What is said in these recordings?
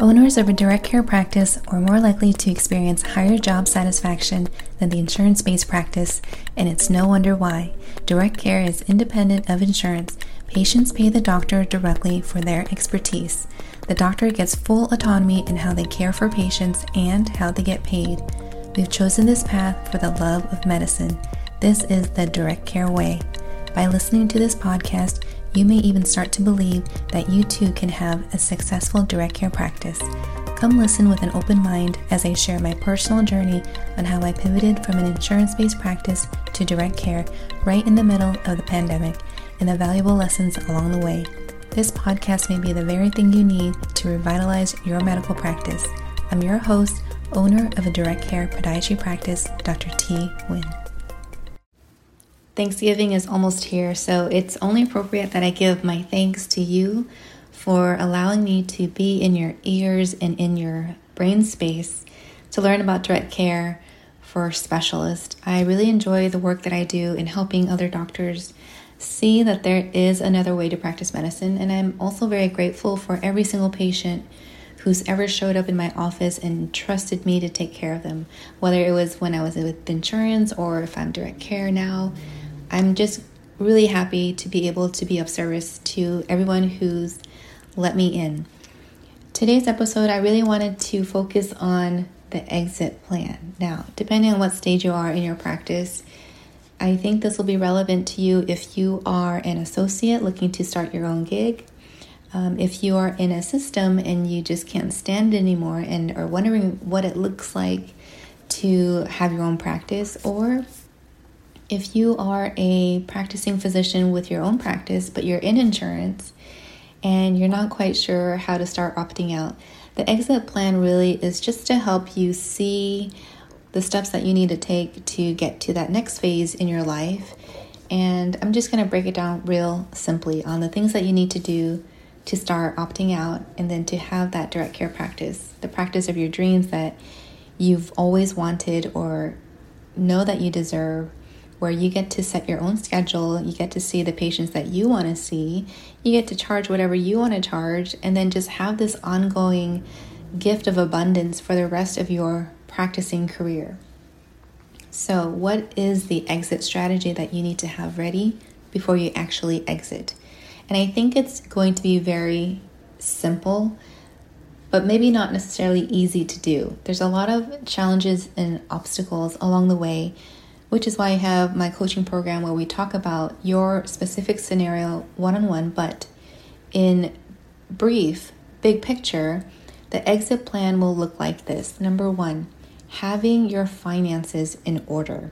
Owners of a direct care practice are more likely to experience higher job satisfaction than the insurance based practice, and it's no wonder why. Direct care is independent of insurance. Patients pay the doctor directly for their expertise. The doctor gets full autonomy in how they care for patients and how they get paid. We've chosen this path for the love of medicine. This is the direct care way. By listening to this podcast, you may even start to believe that you too can have a successful direct care practice. Come listen with an open mind as I share my personal journey on how I pivoted from an insurance based practice to direct care right in the middle of the pandemic and the valuable lessons along the way. This podcast may be the very thing you need to revitalize your medical practice. I'm your host, owner of a direct care podiatry practice, Dr. T. Nguyen. Thanksgiving is almost here, so it's only appropriate that I give my thanks to you for allowing me to be in your ears and in your brain space to learn about direct care for specialists. I really enjoy the work that I do in helping other doctors see that there is another way to practice medicine, and I'm also very grateful for every single patient who's ever showed up in my office and trusted me to take care of them, whether it was when I was with insurance or if I'm direct care now. I'm just really happy to be able to be of service to everyone who's let me in. Today's episode, I really wanted to focus on the exit plan. Now, depending on what stage you are in your practice, I think this will be relevant to you if you are an associate looking to start your own gig. Um, if you are in a system and you just can't stand anymore and are wondering what it looks like to have your own practice, or if you are a practicing physician with your own practice, but you're in insurance and you're not quite sure how to start opting out, the exit plan really is just to help you see the steps that you need to take to get to that next phase in your life. And I'm just going to break it down real simply on the things that you need to do to start opting out and then to have that direct care practice, the practice of your dreams that you've always wanted or know that you deserve where you get to set your own schedule, you get to see the patients that you want to see, you get to charge whatever you want to charge, and then just have this ongoing gift of abundance for the rest of your practicing career. So, what is the exit strategy that you need to have ready before you actually exit? And I think it's going to be very simple, but maybe not necessarily easy to do. There's a lot of challenges and obstacles along the way which is why I have my coaching program where we talk about your specific scenario one on one, but in brief, big picture, the exit plan will look like this. Number one, having your finances in order.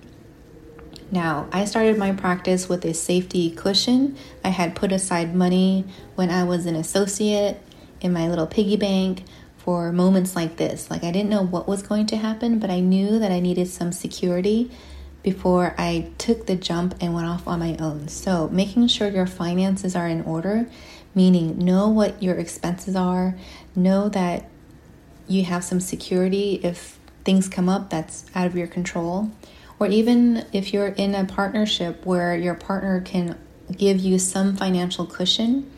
Now, I started my practice with a safety cushion. I had put aside money when I was an associate in my little piggy bank for moments like this. Like, I didn't know what was going to happen, but I knew that I needed some security before I took the jump and went off on my own. So, making sure your finances are in order, meaning know what your expenses are, know that you have some security if things come up that's out of your control, or even if you're in a partnership where your partner can give you some financial cushion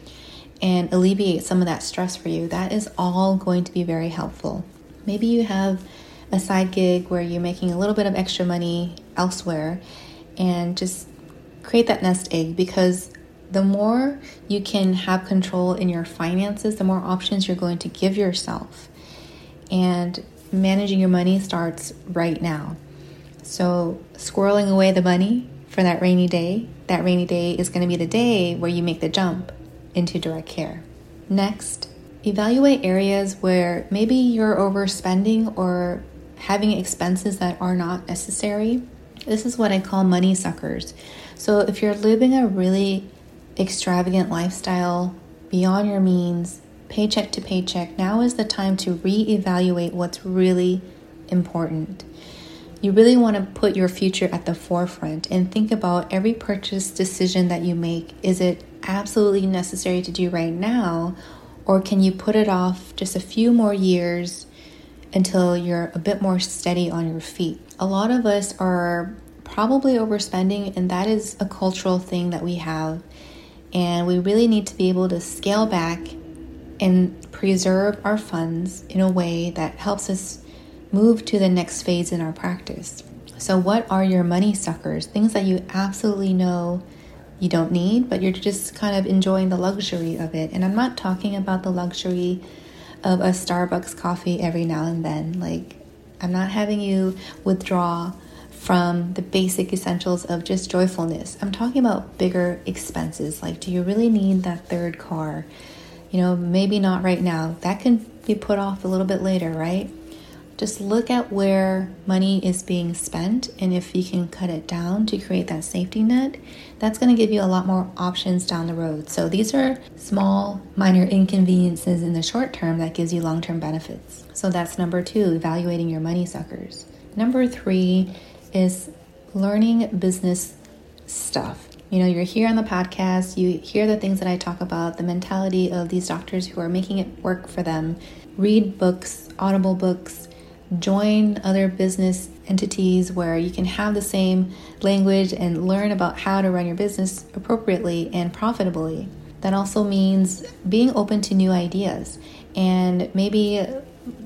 and alleviate some of that stress for you, that is all going to be very helpful. Maybe you have a side gig where you're making a little bit of extra money elsewhere and just create that nest egg because the more you can have control in your finances, the more options you're going to give yourself. And managing your money starts right now. So, squirreling away the money for that rainy day, that rainy day is going to be the day where you make the jump into direct care. Next, evaluate areas where maybe you're overspending or having expenses that are not necessary. This is what I call money suckers. So if you're living a really extravagant lifestyle beyond your means, paycheck to paycheck, now is the time to reevaluate what's really important. You really want to put your future at the forefront and think about every purchase decision that you make. Is it absolutely necessary to do right now? Or can you put it off just a few more years until you're a bit more steady on your feet. A lot of us are probably overspending, and that is a cultural thing that we have. And we really need to be able to scale back and preserve our funds in a way that helps us move to the next phase in our practice. So, what are your money suckers? Things that you absolutely know you don't need, but you're just kind of enjoying the luxury of it. And I'm not talking about the luxury of a Starbucks coffee every now and then. Like, I'm not having you withdraw from the basic essentials of just joyfulness. I'm talking about bigger expenses. Like, do you really need that third car? You know, maybe not right now. That can be put off a little bit later, right? Just look at where money is being spent, and if you can cut it down to create that safety net, that's going to give you a lot more options down the road. So, these are small, minor inconveniences in the short term that gives you long term benefits. So, that's number two, evaluating your money suckers. Number three is learning business stuff. You know, you're here on the podcast, you hear the things that I talk about, the mentality of these doctors who are making it work for them. Read books, audible books, join other business entities where you can have the same language and learn about how to run your business appropriately and profitably. That also means being open to new ideas and maybe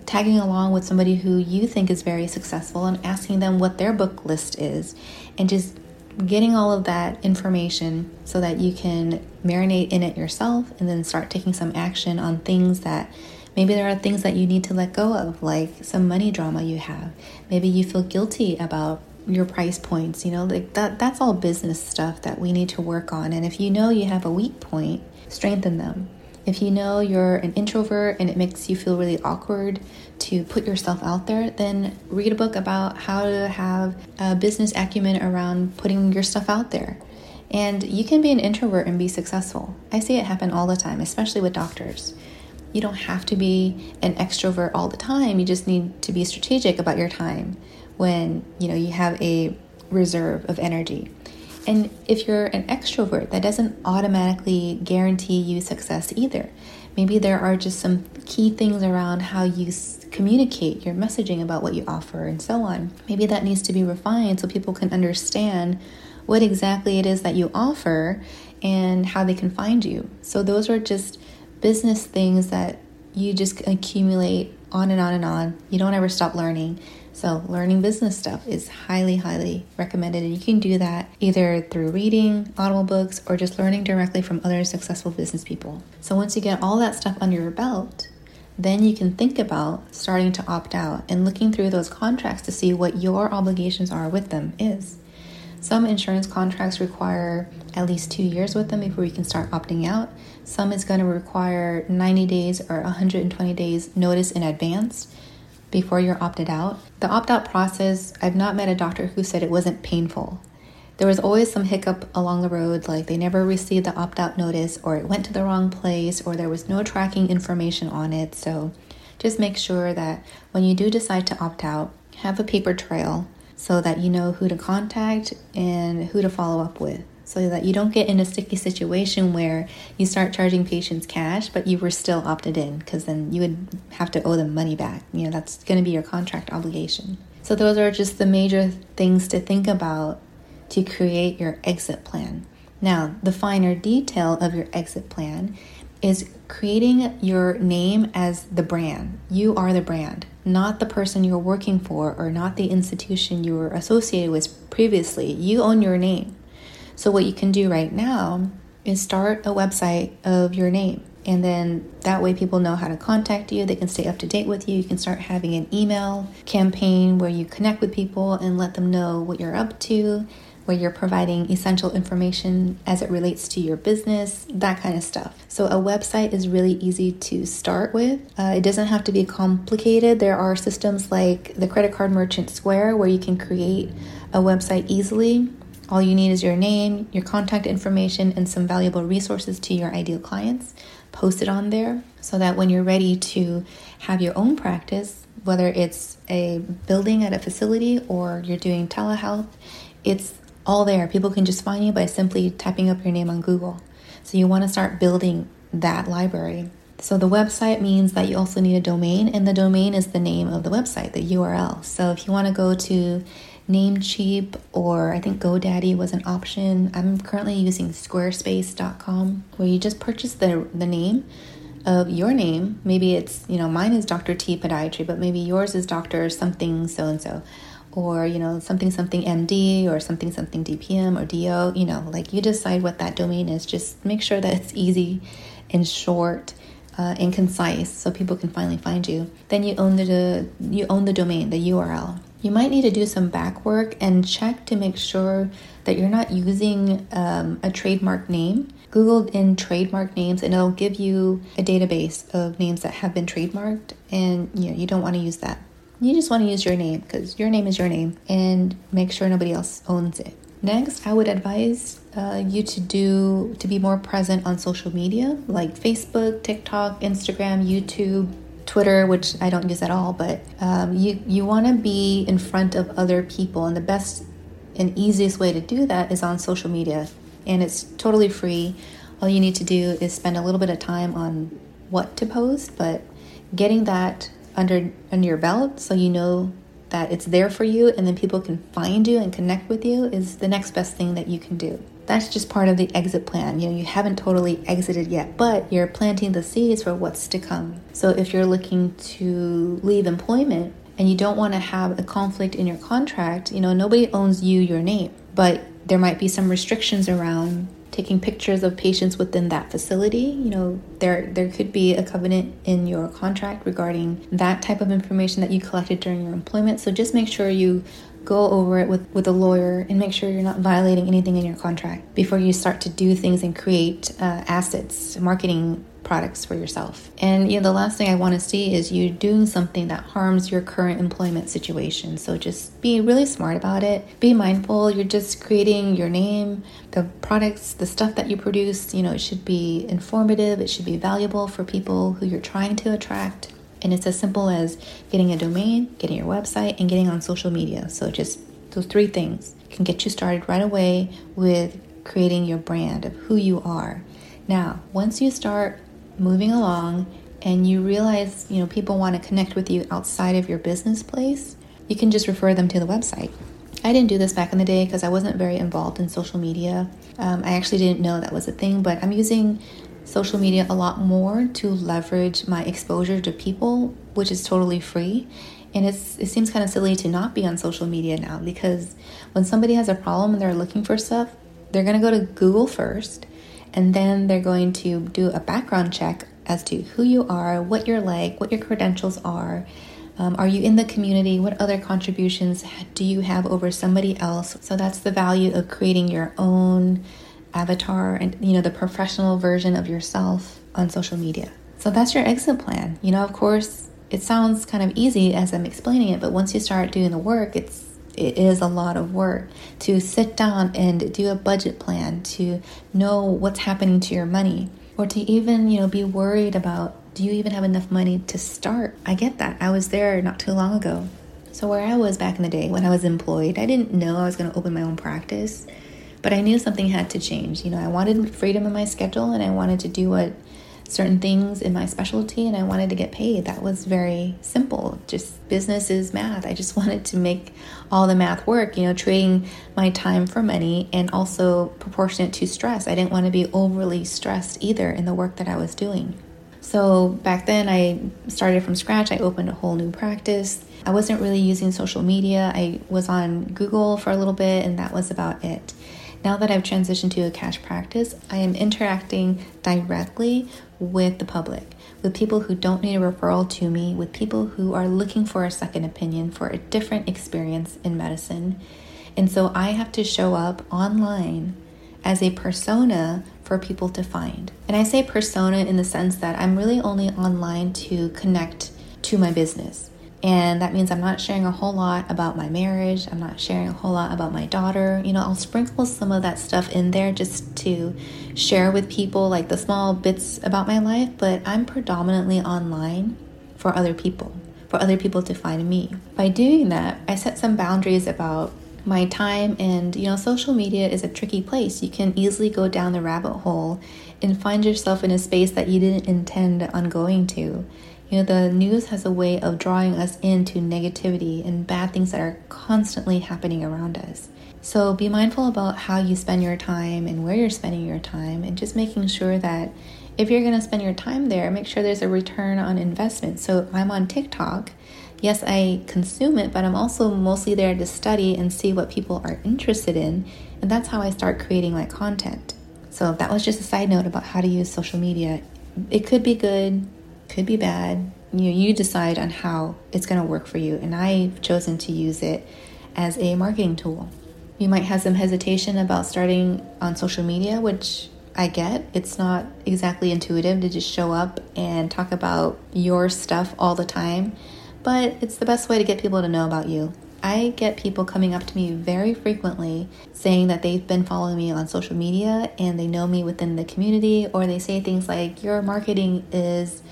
tagging along with somebody who you think is very successful and asking them what their book list is and just getting all of that information so that you can marinate in it yourself and then start taking some action on things that Maybe there are things that you need to let go of, like some money drama you have. Maybe you feel guilty about your price points, you know, like that that's all business stuff that we need to work on. And if you know you have a weak point, strengthen them. If you know you're an introvert and it makes you feel really awkward to put yourself out there, then read a book about how to have a business acumen around putting your stuff out there. And you can be an introvert and be successful. I see it happen all the time, especially with doctors. You don't have to be an extrovert all the time. You just need to be strategic about your time when, you know, you have a reserve of energy. And if you're an extrovert, that doesn't automatically guarantee you success either. Maybe there are just some key things around how you communicate your messaging about what you offer and so on. Maybe that needs to be refined so people can understand what exactly it is that you offer and how they can find you. So, those are just business things that you just accumulate on and on and on. You don't ever stop learning. So, learning business stuff is highly, highly recommended. And you can do that either through reading audible books or just learning directly from other successful business people. So, once you get all that stuff under your belt, then you can think about starting to opt out and looking through those contracts to see what your obligations are with them is. Some insurance contracts require at least two years with them before you can start opting out. Some is going to require 90 days or 120 days notice in advance before you're opted out. The opt out process, I've not met a doctor who said it wasn't painful. There was always some hiccup along the road, like they never received the opt out notice, or it went to the wrong place, or there was no tracking information on it. So just make sure that when you do decide to opt out, have a paper trail so that you know who to contact and who to follow up with. So that you don't get in a sticky situation where you start charging patients cash but you were still opted in because then you would have to owe them money back. You know that's going to be your contract obligation. So those are just the major things to think about to create your exit plan. Now the finer detail of your exit plan is creating your name as the brand. You are the brand, not the person you're working for or not the institution you were associated with previously. You own your name. So, what you can do right now is start a website of your name. And then that way people know how to contact you. They can stay up to date with you. You can start having an email campaign where you connect with people and let them know what you're up to where you're providing essential information as it relates to your business, that kind of stuff. So, a website is really easy to start with. Uh, it doesn't have to be complicated. There are systems like the Credit Card Merchant Square where you can create a website easily. All you need is your name, your contact information, and some valuable resources to your ideal clients. Post it on there so that when you're ready to have your own practice, whether it's a building at a facility or you're doing telehealth, it's all there. People can just find you by simply typing up your name on Google. So you want to start building that library. So the website means that you also need a domain, and the domain is the name of the website, the URL. So if you want to go to Namecheap or I think GoDaddy was an option. I'm currently using squarespace.com where you just purchase the, the name of your name. Maybe it's, you know, mine is Dr. T Podiatry, but maybe yours is Dr. something so and so or you know something something md or something something dpm or do you know like you decide what that domain is. Just make sure that it's easy and short uh, and concise so people can finally find you. Then you own the you own the domain the url you might need to do some back work and check to make sure that you're not using um, a trademark name. Google in trademark names and it'll give you a database of names that have been trademarked and you know you don't want to use that you just want to use your name because your name is your name and make sure nobody else owns it. Next, I would advise uh, you to do to be more present on social media like Facebook, TikTok, Instagram, YouTube, Twitter, which I don't use at all. But um, you you want to be in front of other people, and the best and easiest way to do that is on social media, and it's totally free. All you need to do is spend a little bit of time on what to post, but getting that under under your belt so you know that it's there for you and then people can find you and connect with you is the next best thing that you can do. That's just part of the exit plan. You know, you haven't totally exited yet, but you're planting the seeds for what's to come. So if you're looking to leave employment and you don't want to have a conflict in your contract, you know, nobody owns you your name, but there might be some restrictions around taking pictures of patients within that facility. You know, there there could be a covenant in your contract regarding that type of information that you collected during your employment. So just make sure you go over it with, with a lawyer and make sure you're not violating anything in your contract before you start to do things and create uh, assets, marketing products for yourself. And you know, the last thing I want to see is you doing something that harms your current employment situation. So just be really smart about it. Be mindful. You're just creating your name, the products, the stuff that you produce, you know, it should be informative, it should be valuable for people who you're trying to attract. And it's as simple as getting a domain, getting your website, and getting on social media. So just those three things can get you started right away with creating your brand of who you are. Now, once you start moving along and you realize, you know, people want to connect with you outside of your business place, you can just refer them to the website. I didn't do this back in the day because I wasn't very involved in social media. Um, I actually didn't know that was a thing, but I'm using social media a lot more to leverage my exposure to people, which is totally free. And it's, it seems kind of silly to not be on social media now because when somebody has a problem and they're looking for stuff, they're going to go to Google first and then they're going to do a background check as to who you are, what you're like, what your credentials are. Um, are you in the community? What other contributions do you have over somebody else? So that's the value of creating your own avatar and you know the professional version of yourself on social media. So that's your exit plan. You know, of course, it sounds kind of easy as I'm explaining it, but once you start doing the work, it's it is a lot of work to sit down and do a budget plan to know what's happening to your money or to even you know be worried about do you even have enough money to start i get that i was there not too long ago so where i was back in the day when i was employed i didn't know i was going to open my own practice but i knew something had to change you know i wanted freedom in my schedule and i wanted to do what certain things in my specialty and I wanted to get paid. That was very simple. Just business is math. I just wanted to make all the math work, you know, trading my time for money and also proportionate to stress. I didn't want to be overly stressed either in the work that I was doing. So back then, I started from scratch. I opened a whole new practice. I wasn't really using social media. I was on Google for a little bit, and that was about it. Now that I've transitioned to a cash practice, I am interacting directly with the public, with people who don't need a referral to me, with people who are looking for a second opinion, for a different experience in medicine. And so I have to show up online as a persona for people to find. And I say persona in the sense that I'm really only online to connect to my business. And that means I'm not sharing a whole lot about my marriage. I'm not sharing a whole lot about my daughter. You know, I'll sprinkle some of that stuff in there just to share with people like the small bits about my life, but I'm predominantly online for other people, for other people to find me. By doing that, I set some boundaries about my time and you know social media is a tricky place you can easily go down the rabbit hole and find yourself in a space that you didn't intend on going to you know, the news has a way of drawing us into negativity and bad things that are constantly happening around us. So be mindful about how you spend your time and where you're spending your time, and just making sure that if you're going to spend your time there, make sure there's a return on investment. So I'm on TikTok. Yes, I consume it, but I'm also mostly there to study and see what people are interested in. And that's how I start creating my content. So that was just a side note about how to use social media. It could be good, could be bad. You you decide on how it's going to work for you. And I've chosen to use it as a marketing tool. You might have some hesitation about starting on social media, which I get. It's not exactly intuitive to just show up and talk about your stuff all the time, but it's the best way to get people to know about you. I get people coming up to me very frequently saying that they've been following me on social media and they know me within the community, or they say things like, Your marketing is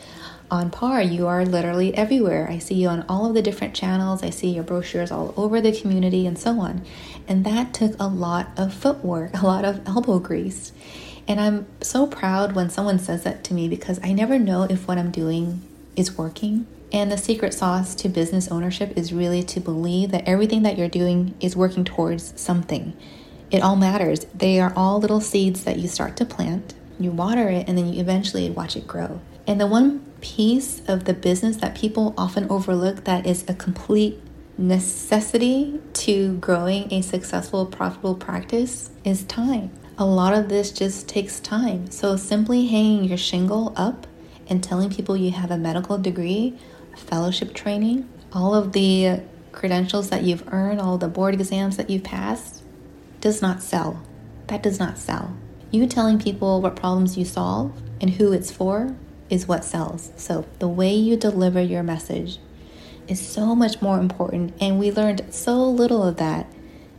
on par. You are literally everywhere. I see you on all of the different channels. I see your brochures all over the community and so on. And that took a lot of footwork, a lot of elbow grease. And I'm so proud when someone says that to me because I never know if what I'm doing is working. And the secret sauce to business ownership is really to believe that everything that you're doing is working towards something. It all matters. They are all little seeds that you start to plant, you water it, and then you eventually watch it grow. And the one piece of the business that people often overlook that is a complete necessity to growing a successful, profitable practice is time. A lot of this just takes time. So, simply hanging your shingle up and telling people you have a medical degree, fellowship training, all of the credentials that you've earned, all the board exams that you've passed, does not sell. That does not sell. You telling people what problems you solve and who it's for is what sells. So, the way you deliver your message is so much more important. And we learned so little of that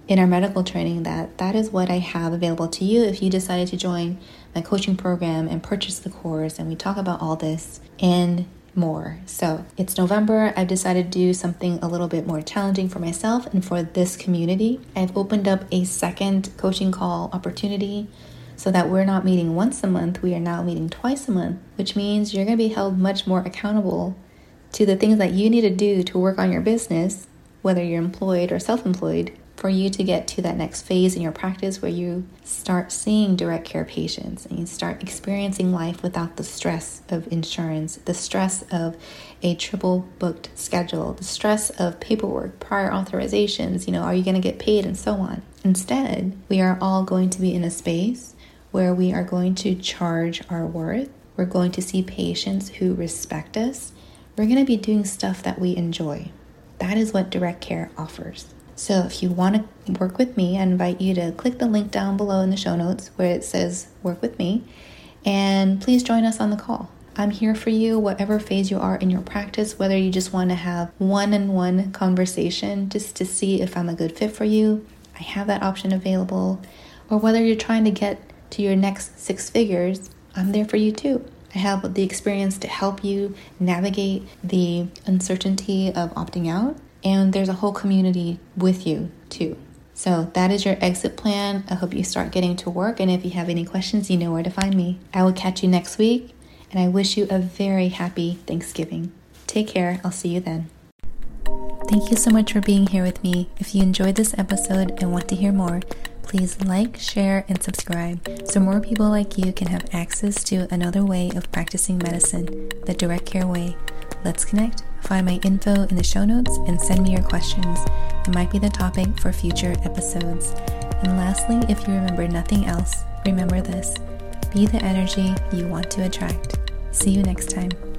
in our medical training that that is what I have available to you if you decided to join my coaching program and purchase the course. And we talk about all this and more. So it's November. I've decided to do something a little bit more challenging for myself and for this community. I've opened up a second coaching call opportunity so that we're not meeting once a month, we are now meeting twice a month, which means you're going to be held much more accountable to the things that you need to do to work on your business, whether you're employed or self employed, for you to get to that next phase in your practice where you start seeing direct care patients and you start experiencing life without the stress of insurance, the stress of a triple booked schedule, the stress of paperwork, prior authorizations, you know, are you going to get paid and so on. Instead, we are all going to be in a space where we are going to charge our worth. We're going to see patients who respect us. We're going to be doing stuff that we enjoy. That is what direct care offers. So, if you want to work with me, I invite you to click the link down below in the show notes where it says work with me, and please join us on the call. I'm here for you, whatever phase you are in your practice, whether you just want to have one on one conversation just to see if I'm a good fit for you. I have that option available. Or whether you're trying to get to your next six figures, I'm there for you too. I have the experience to help you navigate the uncertainty of opting out, and there's a whole community with you too. So that is your exit plan. I hope you start getting to work, and if you have any questions, you know where to find me. I will catch you next week, and I wish you a very happy Thanksgiving. Take care. I'll see you then. Thank you so much for being here with me. If you enjoyed this episode and want to hear more, please like, share, and subscribe so more people like you can have access to another way of practicing medicine, the direct care way. Let's connect. Find my info in the show notes and send me your questions. It might be the topic for future episodes. And lastly, if you remember nothing else, remember this be the energy you want to attract. See you next time.